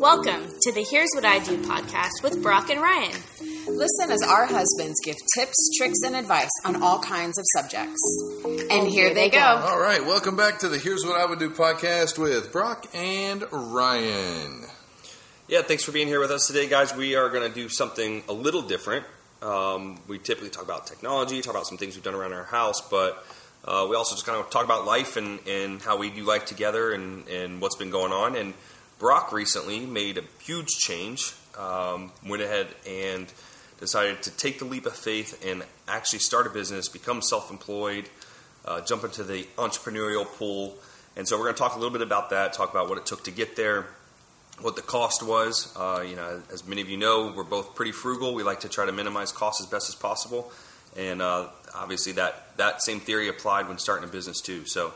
Welcome to the Here's What I Do podcast with Brock and Ryan. Listen as our husbands give tips, tricks, and advice on all kinds of subjects. And here they go. All right, welcome back to the Here's What I Would Do podcast with Brock and Ryan. Yeah, thanks for being here with us today, guys. We are going to do something a little different. Um, we typically talk about technology, talk about some things we've done around our house, but uh, we also just kind of talk about life and, and how we do life together and, and what's been going on. And Brock recently made a huge change, um, went ahead and decided to take the leap of faith and actually start a business, become self employed, uh, jump into the entrepreneurial pool. And so we're going to talk a little bit about that, talk about what it took to get there, what the cost was. Uh, you know, as many of you know, we're both pretty frugal. We like to try to minimize costs as best as possible. And uh, obviously, that, that same theory applied when starting a business too. So,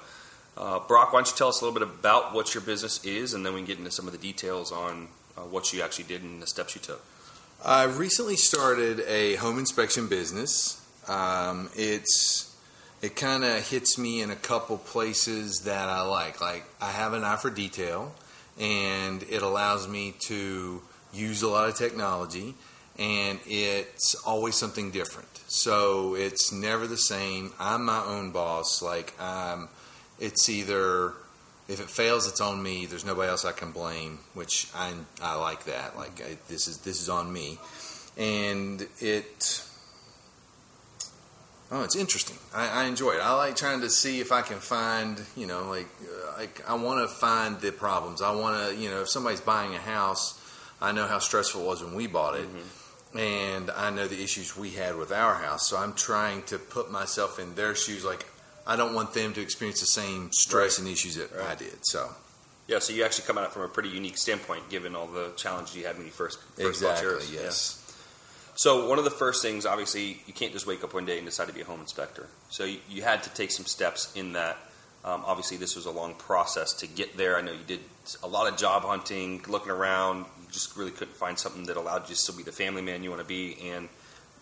uh, Brock, why don't you tell us a little bit about what your business is, and then we can get into some of the details on uh, what you actually did and the steps you took. I recently started a home inspection business. Um, it's it kind of hits me in a couple places that I like. Like I have an eye for detail, and it allows me to use a lot of technology, and it's always something different. So it's never the same. I'm my own boss. Like I'm it's either if it fails, it's on me. There's nobody else I can blame, which I I like that. Like I, this is this is on me, and it. Oh, it's interesting. I, I enjoy it. I like trying to see if I can find, you know, like, uh, like I want to find the problems. I want to, you know, if somebody's buying a house, I know how stressful it was when we bought it, mm-hmm. and I know the issues we had with our house. So I'm trying to put myself in their shoes. Like, I don't want them to experience the same stress right. and issues that right. I did. So. Yeah, so you actually come at it from a pretty unique standpoint, given all the challenges you had when you first, first exactly, bought yours. Yes. Yeah. So one of the first things, obviously, you can't just wake up one day and decide to be a home inspector. So you, you had to take some steps in that. Um, obviously, this was a long process to get there. I know you did a lot of job hunting, looking around. You just really couldn't find something that allowed you to still be the family man you want to be and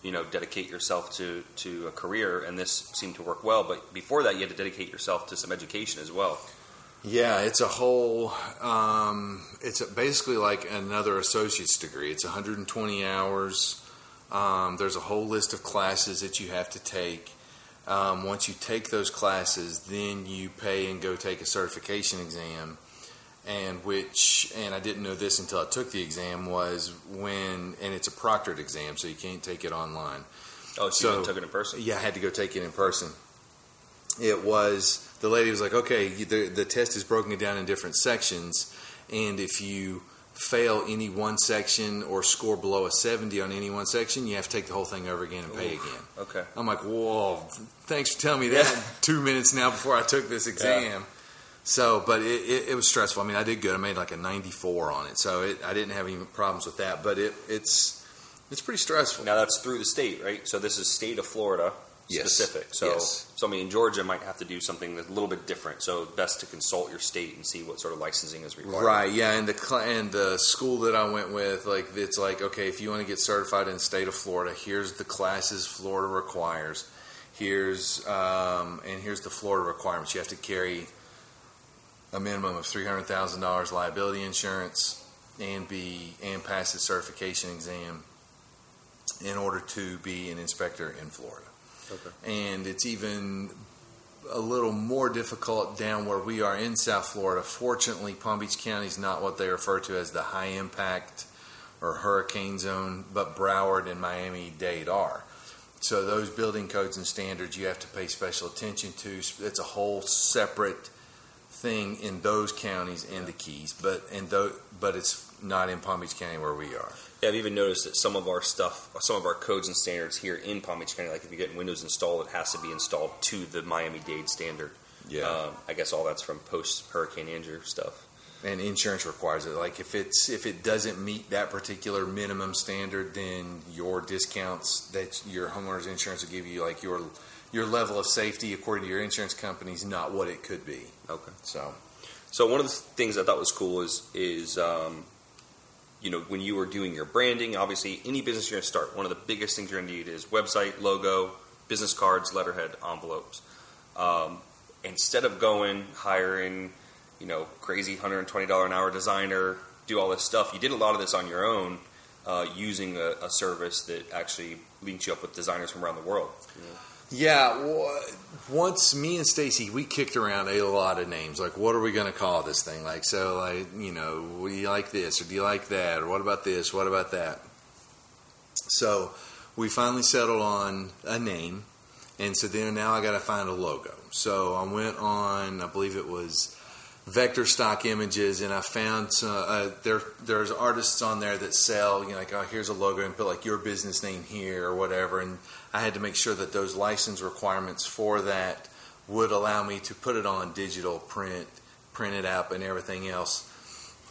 you know dedicate yourself to to a career. And this seemed to work well. But before that, you had to dedicate yourself to some education as well. Yeah, it's a whole. Um, it's basically like another associate's degree. It's 120 hours. Um, there's a whole list of classes that you have to take. Um, once you take those classes, then you pay and go take a certification exam. And which, and I didn't know this until I took the exam, was when, and it's a proctored exam, so you can't take it online. Oh, so, so you took it in person? Yeah, I had to go take it in person. It was, the lady was like, okay, the, the test is broken down in different sections, and if you fail any one section or score below a 70 on any one section, you have to take the whole thing over again and pay again. Okay. I'm like, whoa, thanks for telling me that yeah. two minutes now before I took this exam. Yeah. So, but it, it, it, was stressful. I mean, I did good. I made like a 94 on it, so it, I didn't have any problems with that. But it, it's it's pretty stressful. Now that's through the state, right? So this is state of Florida yes. specific. So yes. somebody in Georgia might have to do something that's a little bit different. So best to consult your state and see what sort of licensing is required. Right. Yeah. And the and the school that I went with, like it's like okay, if you want to get certified in the state of Florida, here's the classes Florida requires. Here's um, and here's the Florida requirements. You have to carry a minimum of three hundred thousand dollars liability insurance and be and pass the certification exam in order to be an inspector in Florida. Okay. And it's even a little more difficult down where we are in South Florida. Fortunately, Palm Beach County is not what they refer to as the high impact or hurricane zone, but Broward and Miami Dade are. So those building codes and standards you have to pay special attention to. It's a whole separate thing in those counties and the Keys, but in those, but it's not in Palm Beach County where we are. Yeah, I've even noticed that some of our stuff, some of our codes and standards here in Palm Beach County, like if you get Windows installed, it has to be installed to the Miami Dade standard. Yeah, um, I guess all that's from post Hurricane Andrew stuff. And insurance requires it. Like if it's if it doesn't meet that particular minimum standard, then your discounts that your homeowner's insurance will give you, like your your level of safety according to your insurance company, is not what it could be. Okay. So, so one of the things I thought was cool is is um, you know, when you are doing your branding, obviously any business you're going to start, one of the biggest things you're going to need is website, logo, business cards, letterhead, envelopes. Um, instead of going hiring, you know, crazy $120 an hour designer, do all this stuff. You did a lot of this on your own, uh, using a, a, service that actually links you up with designers from around the world. Yeah, well, once me and Stacy, we kicked around a lot of names. Like, what are we going to call this thing? Like, so, like, you know, we like this or do you like that or what about this? What about that? So, we finally settled on a name, and so then now I got to find a logo. So I went on, I believe it was vector stock images, and I found uh, there. There's artists on there that sell, you know, like oh, here's a logo and put like your business name here or whatever, and I had to make sure that those license requirements for that would allow me to put it on digital print, print it out, and everything else.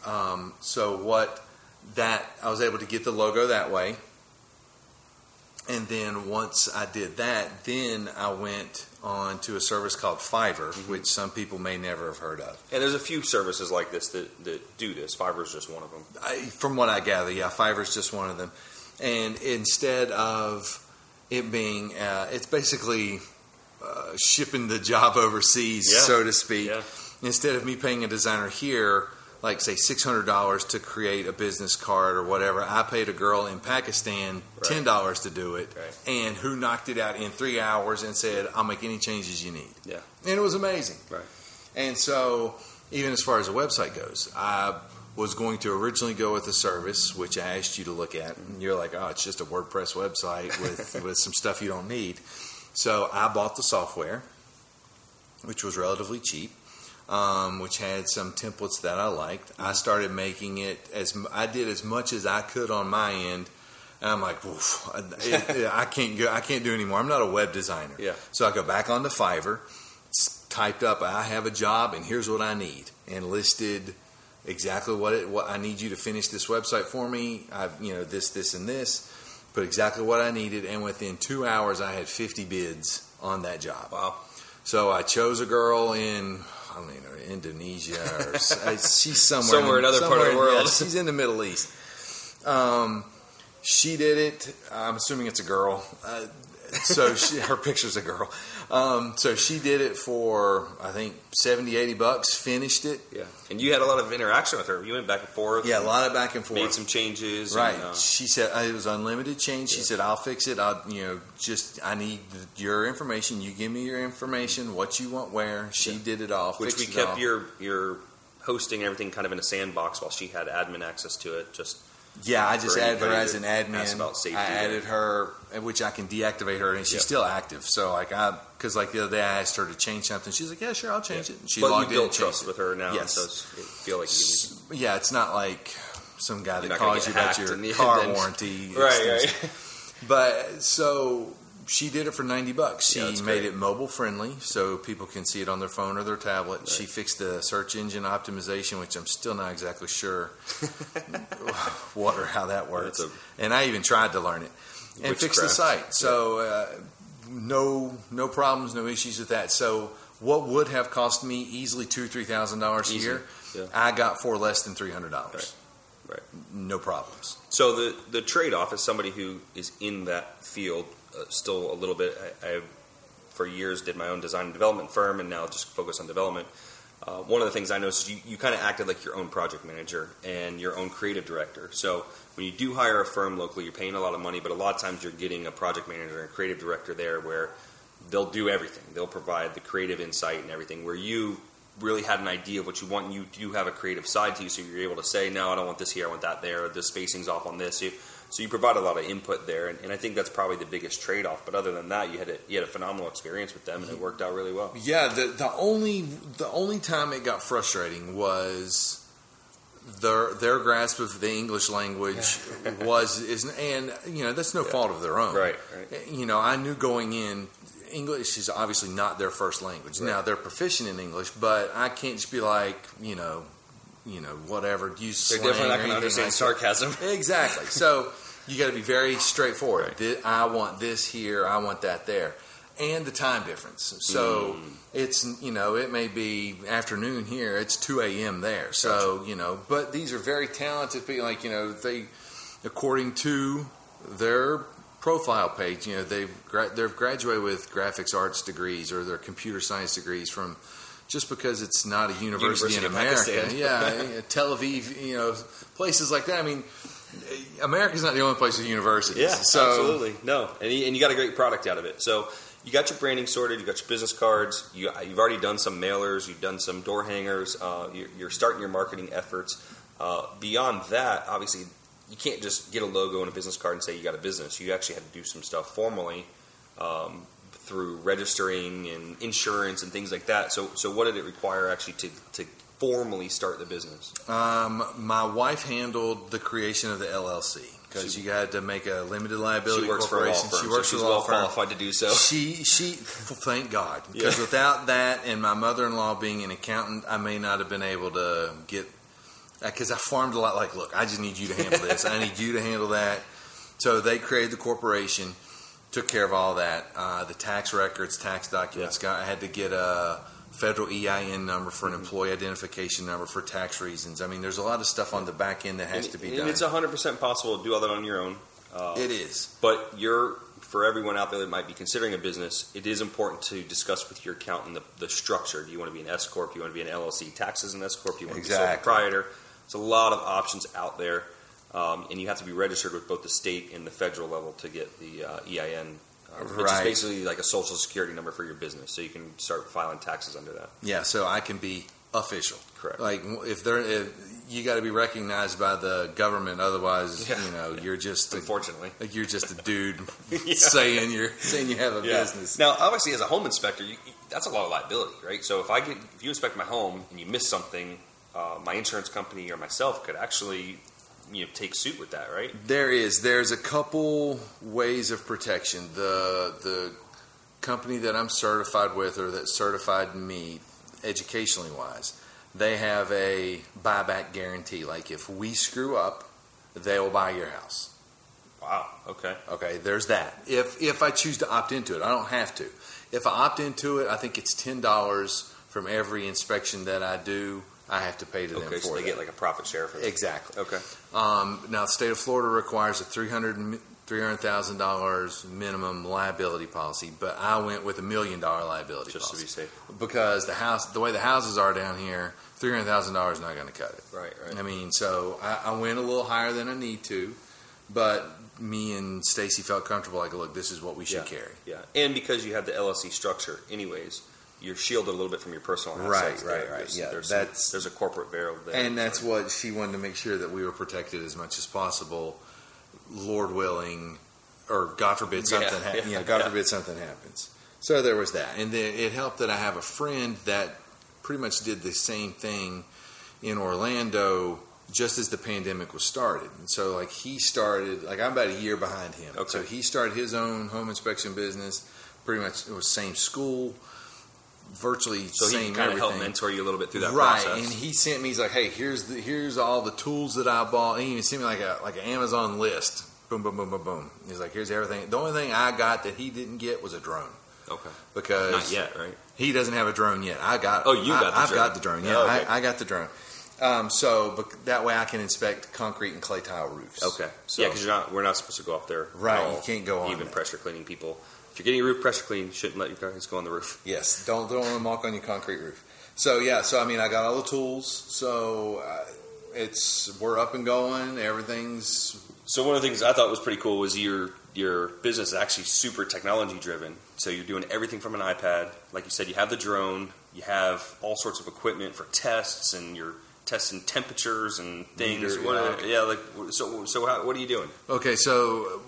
Um, so what that I was able to get the logo that way, and then once I did that, then I went on to a service called Fiverr, mm-hmm. which some people may never have heard of. And there's a few services like this that, that do this. Fiverr is just one of them. I, from what I gather, yeah, Fiverr is just one of them. And instead of it being, uh, it's basically uh, shipping the job overseas, yeah. so to speak. Yeah. Instead of me paying a designer here, like say six hundred dollars to create a business card or whatever. I paid a girl in Pakistan ten dollars right. to do it, right. and who knocked it out in three hours and said, "I'll make any changes you need." Yeah, and it was amazing. Right. And so, even as far as the website goes, I was going to originally go with the service which I asked you to look at, and you're like, "Oh, it's just a WordPress website with with some stuff you don't need." So I bought the software, which was relatively cheap um, which had some templates that I liked. I started making it as I did as much as I could on my end. And I'm like, it, it, I can't go. I can't do anymore. I'm not a web designer. Yeah. So I go back onto Fiverr, typed up, I have a job, and here's what I need, and listed exactly what it, what I need you to finish this website for me. I've you know this, this, and this. Put exactly what I needed, and within two hours, I had 50 bids on that job. Wow. So I chose a girl in I don't even know Indonesia or she's somewhere somewhere in another somewhere, part of the world. Yeah, she's in the Middle East. Um, she did it. I'm assuming it's a girl. Uh, so she, her picture's a girl. Um, so she did it for I think 70, 80 bucks. Finished it. Yeah, and you had a lot of interaction with her. You went back and forth. Yeah, a lot of back and forth. Made some changes. Right. And, uh, she said uh, it was unlimited change. She yeah. said I'll fix it. I you know just I need your information. You give me your information. What you want where. She yeah. did it all. Which we kept your your hosting everything kind of in a sandbox while she had admin access to it. Just yeah, I just added her as an admin. I added her, which I can deactivate her, and she's yep. still active. So like I, because like the other day I asked her to change something, she's like, "Yeah, sure, I'll change yeah. it." And she but logged you built in trust with her now, yes. so feel like you. Yeah, it's not like some guy that calls you about your car warranty, right? Right. But so she did it for 90 bucks. She yeah, made great. it mobile friendly so people can see it on their phone or their tablet. Right. She fixed the search engine optimization, which I'm still not exactly sure what or how that works. A, and I even tried to learn it and fix the site. So uh, no no problems, no issues with that. So what would have cost me easily two three thousand dollars a year, yeah. I got for less than three hundred dollars. Right. right. No problems. So the the trade off is somebody who is in that field still a little bit. I, I, for years, did my own design and development firm, and now just focus on development. Uh, one of the things I noticed is you, you kind of acted like your own project manager and your own creative director. So when you do hire a firm locally, you're paying a lot of money, but a lot of times you're getting a project manager and creative director there where they'll do everything. They'll provide the creative insight and everything. Where you really had an idea of what you want, and you do have a creative side to you, so you're able to say, "No, I don't want this here. I want that there. The spacing's off on this." You, so you provide a lot of input there, and, and I think that's probably the biggest trade off. But other than that, you had a, you had a phenomenal experience with them, and it worked out really well. Yeah, the the only the only time it got frustrating was their their grasp of the English language was is and you know that's no yeah. fault of their own. Right, right. Eh, you know, I knew going in English is obviously not their first language. Right. Now they're proficient in English, but I can't just be like, you know, you know, whatever. Use they're definitely not going to understand like sarcasm. Exactly. So you got to be very straightforward. Right. I want this here. I want that there, and the time difference. So mm. it's you know it may be afternoon here. It's two a.m. there. So gotcha. you know, but these are very talented people. Like you know, they according to their profile page, you know, they've they've graduated with graphics arts degrees or their computer science degrees from just because it's not a university, University in America. Yeah, Tel Aviv, you know, places like that. I mean, America's not the only place with universities. Yeah, so, absolutely. No, and you, and you got a great product out of it. So you got your branding sorted. You got your business cards. You, you've already done some mailers. You've done some door hangers. Uh, you're, you're starting your marketing efforts. Uh, beyond that, obviously, you can't just get a logo and a business card and say you got a business. You actually had to do some stuff formally um, through registering and insurance and things like that. So, so what did it require actually to, to formally start the business? Um, my wife handled the creation of the LLC because you got to make a limited liability She works for a law firm. She so she's for a law well firm. qualified to do so. She she thank God because Yeah. without that and my mother in law being an accountant, I may not have been able to get because I farmed a lot. Like, look, I just need you to handle this. I need you to handle that. So they created the corporation, took care of all that, uh, the tax records, tax documents. Got I had to get a federal EIN number for Mm-hmm. an employee identification number for tax reasons. I mean, there's a lot of stuff on the back end that has and, to be and done. it's 100% possible to do all that on your own. Uh, it is. But you're for everyone out there that might be considering a business, it is important to discuss with your accountant the, the structure. Do you want to be an S corp? Do you want to be an LLC? Taxes an S corp? Do you want to be a sole proprietor? There's a lot of options out there, um, and you have to be registered with both the state and the federal level to get the uh, EIN. Uh, Which is basically like a social security number for your business, so you can start filing taxes under that. Yeah, so I can be official. Correct. Like if they're if you got to be recognized by the government, otherwise Yeah. you know you're just a, Unfortunately, like you're just a dude Yeah. saying you're saying you have a Yeah. business. Now, obviously, as a home inspector, you- that's a lot of liability, right? So if I get if you inspect my home and you miss something, uh, my insurance company or myself could actually you know take suit with that, right? There is there's a couple ways of protection. The the company that I'm certified with or that certified me educationally wise, they have a buyback guarantee. Like if we screw up, they will buy your house. Wow. Okay. Okay, there's that. If if I choose to opt into it, I don't have to. If I opt into it, I think it's ten dollars from every inspection that I do. I have to pay to them Okay. for So they that. get like a profit share for exactly. Okay. Um, now, the state of Florida requires a three hundred three hundred thousand dollars minimum liability policy, but I went with a million dollar liability Just to be safe. because the house, the way the houses are down here, three hundred thousand dollars is not going to cut it. Right. Right. I mean, so I, I went a little higher than I need to, but me and Stacy felt comfortable. Like, look, this is what we should Yeah. carry. Yeah. And because you have the LLC structure, anyways, you're shielded a little bit from your personal Right, assets. right, there. right. There's, Yeah, There's, that's- some- there's a corporate barrel there. And that's So- what she wanted to make sure that we were protected as much as possible, Lord willing, or God forbid Yeah, something, ha- yeah, know, God yeah. forbid something happens. So there was that, and then it helped that I have a friend that pretty much did the same thing in Orlando just as the pandemic was started. And so like he started, like I'm about a year behind him. Okay. So he started his own home inspection business. Pretty much it was same school, virtually So he same kind of helped mentor you a little bit through that right, process. and he sent me. He's like, "Hey, here's the here's all the tools that I bought." And he even sent me like a like an Amazon list. Boom, boom, boom, boom, boom. He's like, "Here's everything." The only thing I got that he didn't get was a drone okay. because Not yet, right? he doesn't have a drone yet. I got. Oh, you I, got the I've drone. got the drone. Yeah, Oh, okay. I, I got the drone. Um, so but that way I can inspect concrete and clay tile roofs. Okay. So- yeah, because you're not. We're not supposed to go up there. Right, you can't go on Even that. pressure cleaning people. If you're getting your roof pressure cleaned, you shouldn't let your guys go on the roof. Yes, don't don't want to walk on your concrete roof. So yeah, so I mean, I got all the tools. So uh, it's we're up and going. Everything's So one of the things I thought was pretty cool was your your business is actually super technology driven. So you're doing everything from an iPad. Like you said, you have the drone, you have all sorts of equipment for tests, and you're testing temperatures and things. Meter, What- yeah, like so. So how, what are you doing? Okay, so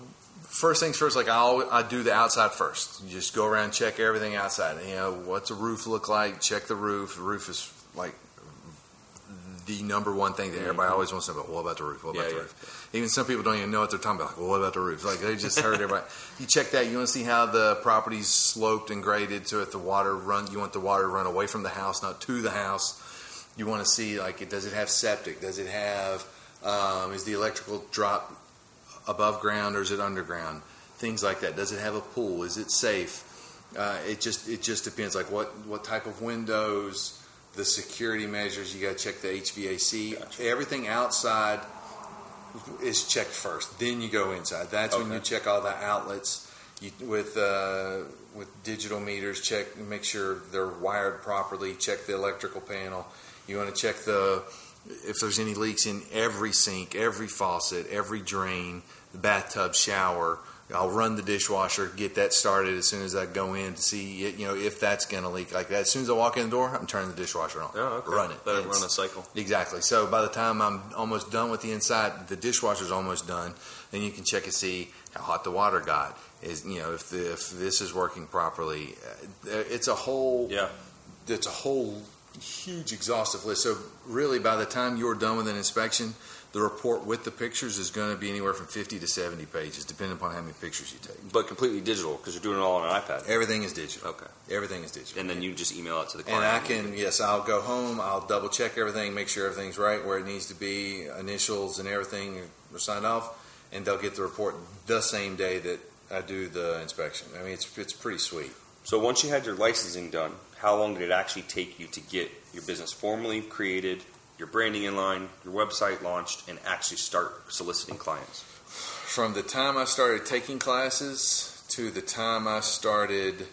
first things first, like I always, I do the outside first. You just go around, check everything outside. You know, what's the roof look like? Check the roof. The roof is like the number one thing that everybody always wants to know. About. What about the roof? What about Yeah, the yeah. roof? Even some people don't even know what they're talking about. Like, well, what about the roof? Like they just heard everybody. You check that. You want to see how the property's sloped and graded, so if the water run, you want the water to run away from the house, not to the house. You want to see like, it, does it have septic? Does it have? Um, is the electrical drop above ground or is it underground? Things like that. Does it have a pool? Is it safe? Uh, it just it just depends. Like what what type of windows, the security measures. You got to check the HVAC. Gotcha. Everything outside is checked first. Then you go inside. That's when you check all the outlets. You, with uh, with digital meters, check make sure they're wired properly. Check the electrical panel. You want to check the if there's any leaks in every sink, every faucet, every drain, the bathtub, shower. I'll run the dishwasher, get that started as soon as I go in to see you know if that's going to leak like that. As soon as I walk in the door, I'm turning the dishwasher on. Oh, okay. Run it. Let it run a cycle. Exactly. So by the time I'm almost done with the inside, the dishwasher's almost done. Then you can check and see how hot the water got. Is you know if the, if this is working properly. Uh, It's a whole Yeah. it's a whole huge exhaustive list. So really, by the time you're done with an inspection, the report with the pictures is going to be anywhere from 50 to 70 pages, depending upon how many pictures you take. But completely digital because you're doing it all on an iPad. Everything is digital. Okay. Everything is digital. And then you just email it to the client. And I can, yes, I'll go home. I'll double check everything, make sure everything's right where it needs to be, initials and everything are signed off, and they'll get the report the same day that I do the inspection. I mean, it's it's pretty sweet. So once you had your licensing done, how long did it actually take you to get your business formally created, your branding in line, your website launched, and actually start soliciting clients? From the time I started taking classes to the time I started,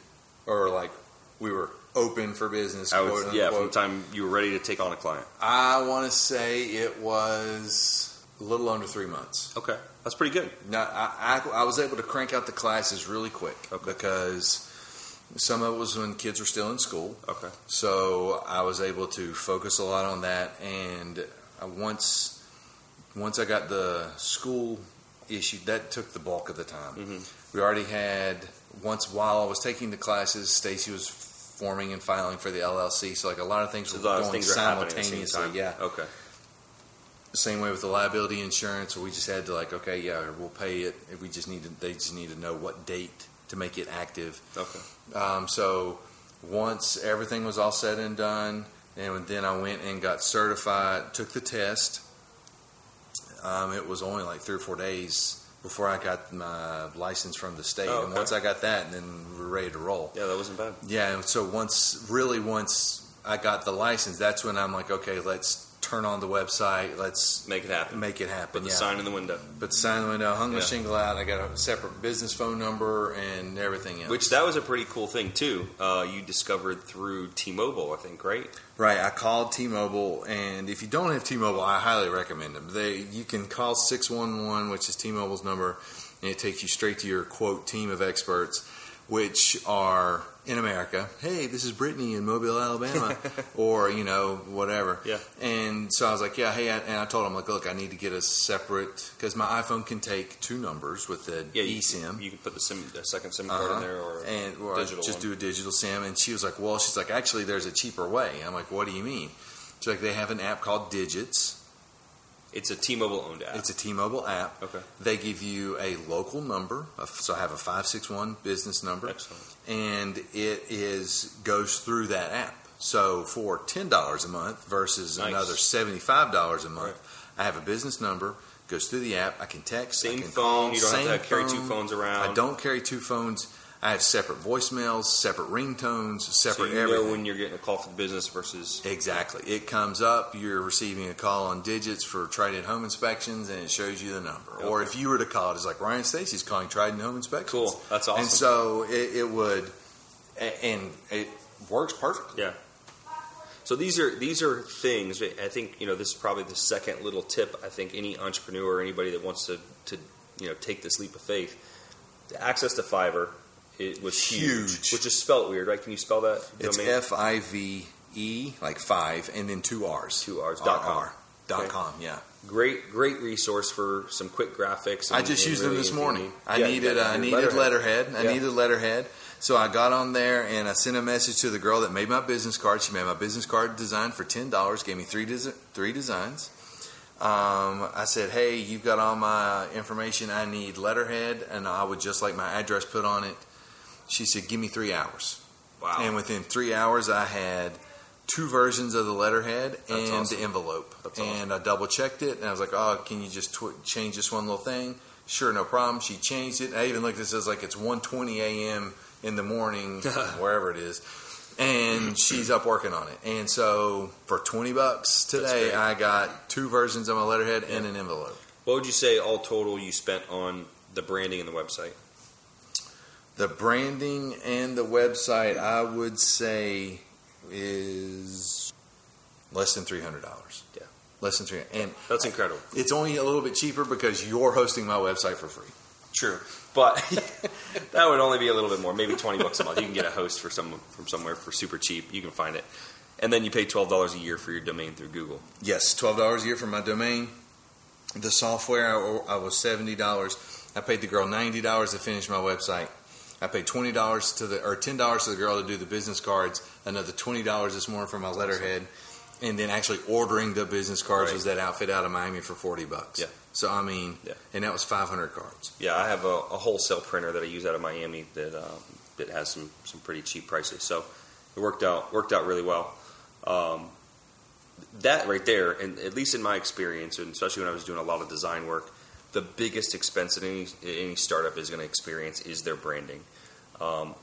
or like we were open for business, I would, yeah, from the time you were ready to take on a client. I want to say it was a little under three months. Okay, that's pretty good. Now, I, I, I was able to crank out the classes really quick Okay. because some of it was when kids were still in school. Okay. So I was able to focus a lot on that, and I once once I got the school issue, that took the bulk of the time. Mhm. We already had once while I was taking the classes, Stacy was forming and filing for the LLC, so like a lot of things So were going things are happening at the same simultaneously. Yeah, Okay. same way with the liability insurance, we just had to like, okay, yeah, we'll pay it. If we just need to, they just need to know what date to make it active. Okay. Um, so once everything was all said and done, and then I went and got certified, took the test. Um, it was only like three or four days before I got my license from the state, Oh, and once I got that, and then we were ready to roll. Yeah, that wasn't bad. Yeah, and so once, really, once I got the license, that's when I'm like, okay, let's turn on the website, let's Make it happen. make it happen. Put the yeah. sign in the window. Put the sign in the window, hung Yeah. the shingle out. I got a separate business phone number and everything else. Which that was a pretty cool thing too. Uh, you discovered through T-Mobile, I think, right? right, I called T-Mobile, and if you don't have T-Mobile, I highly recommend them. They you can call six one one, which is T-Mobile's number, and it takes you straight to your quote team of experts, which are in America. Hey, this is Brittany in Mobile, Alabama, or you know whatever. Yeah. And so I was like, yeah, hey, and I told him like, look, I need to get a separate because my iPhone can take two numbers with the Yeah, you, eSIM. You can put the sim, the second SIM card Uh-huh. in there, or and or digital just one. do a digital sim. And she was like, "Well, she's like, actually, there's a cheaper way." I'm like, "What do you mean?" She's like, "They have an app called Digits. It's a T-Mobile owned app. It's a T-Mobile app. okay. They give you a local number, so I have a five six one business number, Excellent. and it is goes through that app. So for ten dollars a month versus Nice. another seventy five dollars a month, Right. I have a business number. Goes through the app. I can text. I Same can phone. Call, you don't have to carry two phones around. I don't carry two phones. I have separate voicemails, separate ringtones, So separate you everything. know when you're getting a call for the business versus exactly. It comes up, you're receiving a call on digits for Trident Home Inspections, and it shows you the number. Or if you were to call it's like Ryan Stacy's calling Trident Home Inspections. cool. That's awesome. And so it, it would, and it works perfectly. Yeah. So these are these are things. I think you know this is probably the second little tip. I think any entrepreneur or anybody that wants to to you know take this leap of faith, access to Fiverr it was huge, Huge. which is spelt weird, right? Can you spell that? It's? F I V E, like five, and then two R's. Two R's, R- dot com. R. Dot Okay. com, yeah. Great, great resource for some quick graphics. I just and used them this morning. I Yeah, needed I needed letterhead. I Yeah. needed letterhead. So I got on there and I sent a message to the girl that made my business card. She made my business card design for ten dollars. Gave me three desi- three designs. Um, I said, "Hey, you've got all my information. I need letterhead, and I would just like my address put on it." She said, "Give me three hours." Wow. And within three hours, I had two versions of the letterhead and awesome. the envelope. That's awesome. and I double checked it, and I was like, "Oh, can you just tw- change this one little thing?" Sure, no problem. She changed it. I even looked. At it says like it's 1:20 a.m. in the morning, wherever it is, and she's up working on it. And so for 20 bucks today. I got two versions of my letterhead and an envelope. What would you say all total you spent on the branding and the website? The branding and the website, I would say, is less than three hundred dollars. Yeah. less than three. And That's incredible. it's only a little bit cheaper because you're hosting my website for free. True, but that would only be a little bit more, maybe twenty bucks a month. You can get a host for some from somewhere for super cheap. You can find it, and then you pay twelve dollars a year for your domain through Google. Yes, twelve dollars a year for my domain. The software, I, I was seventy dollars. I paid the girl ninety dollars to finish my website. I paid twenty dollars to the or ten dollars to the girl to do the business cards. Another twenty dollars this morning for my letterhead, and then actually ordering the business cards Right. was that outfit out of Miami for forty bucks. Yeah. So I mean, Yeah. and that was five hundred cards. Yeah, I have a, a wholesale printer that I use out of Miami that um, that has some some pretty cheap prices. So it worked out worked out really well. Um, that right there, and at least in my experience, and especially when I was doing a lot of design work, the biggest expense that any any startup is going to experience is their branding. Um,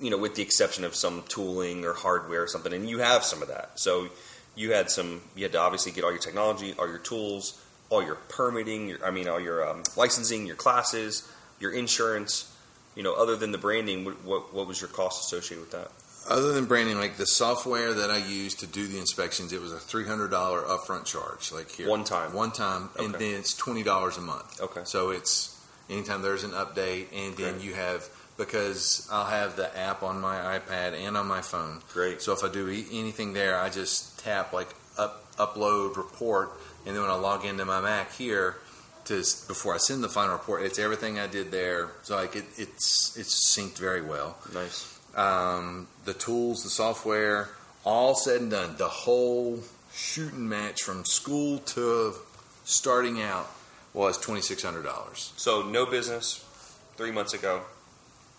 you know, with the exception of some tooling or hardware or something, and you have some of that. So you had some. You had to obviously get all your technology, all your tools, all your permitting. Your, I mean, all your um, licensing, your classes, your insurance. You know, other than the branding, what, what what was your cost associated with that? Other than branding, like the software that I used to do the inspections, it was a three hundred dollar upfront charge. Like here, One time. one time, and then it's twenty dollars a month. Okay. So it's anytime there's an update, and then you have because I'll have the app on my iPad and on my phone. Great. So if I do e- anything there, I just tap like up upload report, and then when I log into my Mac here. To, before I send the final report, it's everything I did there. So like it, it's it's synced very well Nice. um, the tools, the software, all said and done, the whole shooting match from school to starting out was twenty six hundred dollars. So no business three months ago,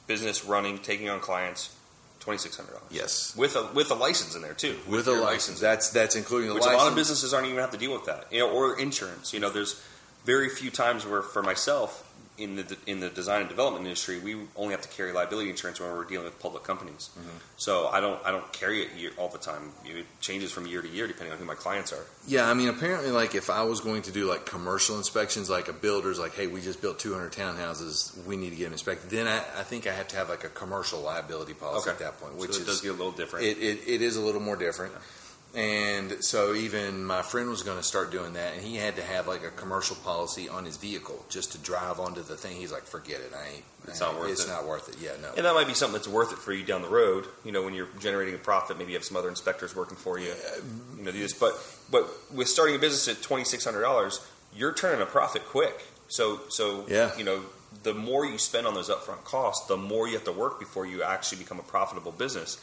business running, taking on clients, twenty six hundred dollars. Yes, with a with a license in there too. with a your license. That's that's including the which license. a lot of businesses aren't even have to deal with that, you know, or insurance. You know, there's very few times where, for myself, in the in the design and development industry, we only have to carry liability insurance when we're dealing with public companies. Mm-hmm. So I don't I don't carry it year, all the time. It changes from year to year depending on who my clients are. Yeah, I mean, apparently, like if I was going to do like commercial inspections, like a builder's like, hey, we just built 200 townhouses, we need to get them inspected. Then I, I think I have to have like a commercial liability policy at that point, which so is does get a little different. It, it, it is a little more different. And so even my friend was going to start doing that, and he had to have like a commercial policy on his vehicle just to drive onto the thing. He's like, forget it, I ain't. It's I not ain't- worth it's it. not worth it. Yeah, no. and that might be something that's worth it for you down the road. You know, when you're generating a profit, maybe you have some other inspectors working for you. You know, do this. But but with starting a business at twenty six hundred dollars, you're turning a profit quick. So so Yeah. you know, the more you spend on those upfront costs, the more you have to work before you actually become a profitable business.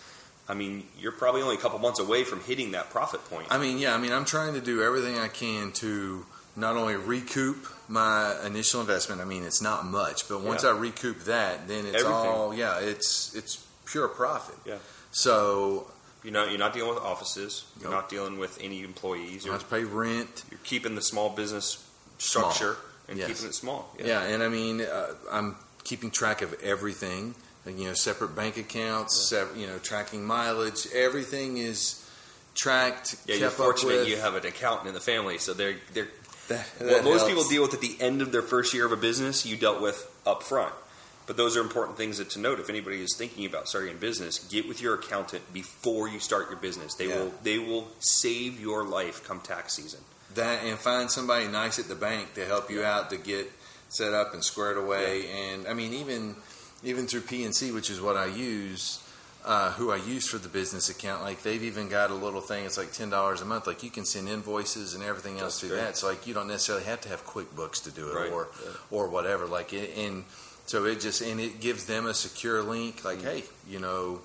I mean, you're probably only a couple months away from hitting that profit point. I mean, yeah, I mean, I'm trying to do everything I can to not only recoup my initial investment. I mean, it's not much, but once Yeah. I recoup that, then it's Everything. all yeah, it's it's pure profit. Yeah. So you know, you're not dealing with offices. You're Nope. not dealing with any employees. You're, have to pay rent. you're keeping the small business Small. structure and Yes. keeping it small. Yeah, and I mean, uh, I'm keeping track of everything. You know, separate bank accounts, sep- you know, tracking mileage. Everything is tracked. Yeah, you're fortunate with. you have an accountant in the family, so they're they're That- what that most helps. people deal with at the end of their first year of a business, you dealt with up front. But those are important things that to note. If anybody is thinking about starting a business, get with your accountant before you start your business. They Yeah. will they will save your life come tax season. that and find somebody nice at the bank to help you out to get set up and squared away. And I mean, even even through PNC, which is what I use, uh, who I use for the business account, like they've even got a little thing. It's like ten dollars a month. Like you can send invoices and everything else That's through great. that. So like you don't necessarily have to have QuickBooks to do it Right. or Yeah. or whatever. Like it, and so it just and it gives them a secure link. Like hey, you know,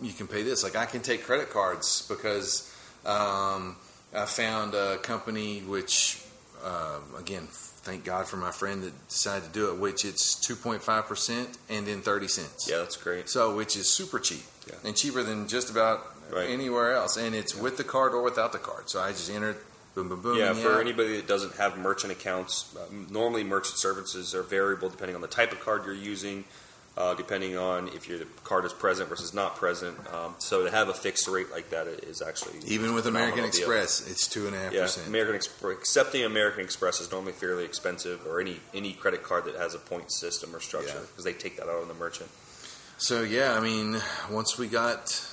you can pay this. Like I can take credit cards because um, I found a company which, uh, again, thank God for my friend that decided to do it. Which it's two point five percent and then thirty cents. Yeah, that's great. So which is super cheap Yeah. and cheaper than just about Right. anywhere else. And it's with the card or without the card. So I just enter boom, boom, boom. Yeah, for yeah. anybody that doesn't have merchant accounts, uh, normally merchant services are variable depending on the type of card you're using, uh, depending on if your card is present versus not present. Um, so to have a fixed rate like that is actually Even with American deal. Express, it's two and a half Yeah, percent. American Express, accepting American Express is normally fairly expensive, or any any credit card that has a point system or structure Yeah. because they take that out on the merchant. So yeah, I mean, once we got,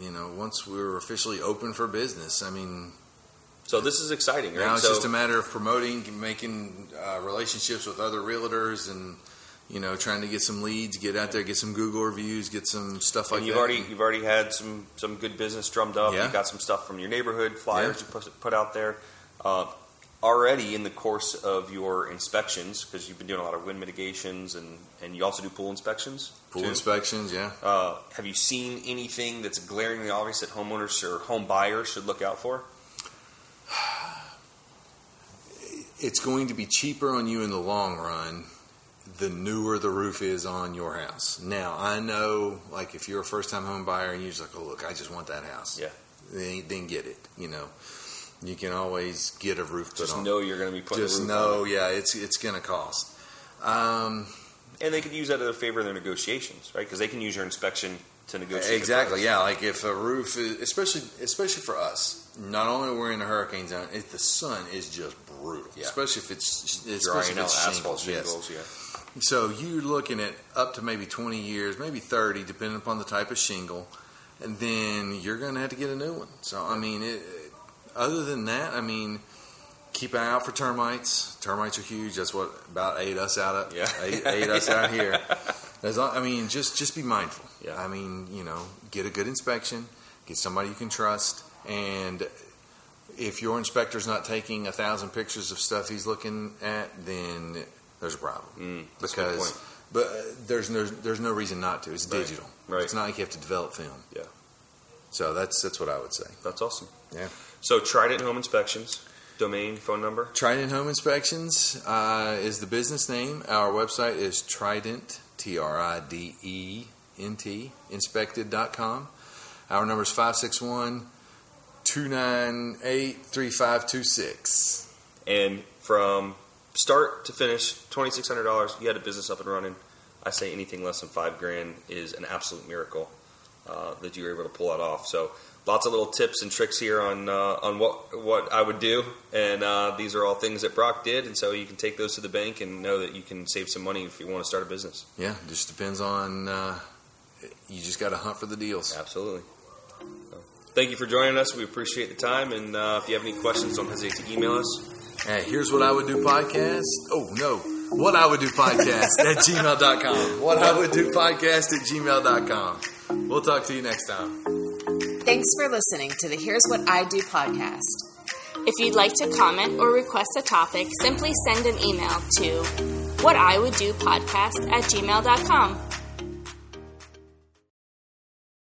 you know, once we were officially open for business, I mean, So this is exciting, right? now it's so, just a matter of promoting, making uh, relationships with other realtors, and you know, trying to get some leads, get out there, get some Google reviews, get some stuff like and you've that. already you've already had some some good business drummed up. Yeah. You've got some stuff from your neighborhood flyers Yeah. you put, out there. Uh, already in the course of your inspections, because you've been doing a lot of wind mitigations and and you also do pool inspections. pool too. inspections, yeah. Uh, have you seen anything that's glaringly obvious that homeowners or home buyers should look out for? It's going to be cheaper on you in the long run the newer the roof is on your house. Now, I know, like, if you're a first time home buyer and you're just like, oh, look, I just want that house. Yeah. Then, then get it. You know, you can always get a roof put Just on. know you're going to be putting just know, on. yeah, it's it's going to cost. Um, And they could use that in their favor in their negotiations, right? Because they can use your inspection to negotiate. exactly, yeah. Like if a roof, is, especially especially for us, not only we're in a hurricane zone, if the sun is just brutal, Yeah. especially if it's especially Drying if out it's asphalt shingles, yes. shingles, yeah. So you're looking at up to maybe 20 years, maybe 30, depending upon the type of shingle, and then you're going to have to get a new one. So I mean, it, other than that, I mean, keep an eye out for termites. Termites are huge. That's what about ate us out of Yeah. ate, ate us out here. As I mean, just just be mindful. Yeah. I mean, you know, get a good inspection, get somebody you can trust, and if your inspector's not taking a thousand pictures of stuff he's looking at, then there's a problem Mm, that's a good because but uh, there's no there's no reason not to. It's Right. digital. Right. It's not like you have to develop film. Yeah. So that's that's what I would say. That's awesome. Yeah. So Trident Home Inspections, domain, phone number. Trident Home Inspections uh, is the business name. Our website is Trident T R I D E N T inspected.com. Our number is 561 298 3526. And from start to finish, twenty six hundred dollars. You had a business up and running. I say anything less than five grand is an absolute miracle uh, that you were able to pull that off. So lots of little tips and tricks here on uh, on what what I would do, and uh, these are all things that Brock did, and so you can take those to the bank and know that you can save some money if you want to start a business. Yeah, just depends on. Uh, you just got to hunt for the deals. Absolutely. So, thank you for joining us. We appreciate the time, and uh, if you have any questions, don't hesitate to email us. Here's what I would do podcast. Oh, no. What I would do podcast at gmail.com. What I would do podcast at gmail.com. We'll talk to you next time. Thanks for listening to the Here's What I Do podcast. If you'd like to comment or request a topic, simply send an email to what I would do podcast at gmail.com.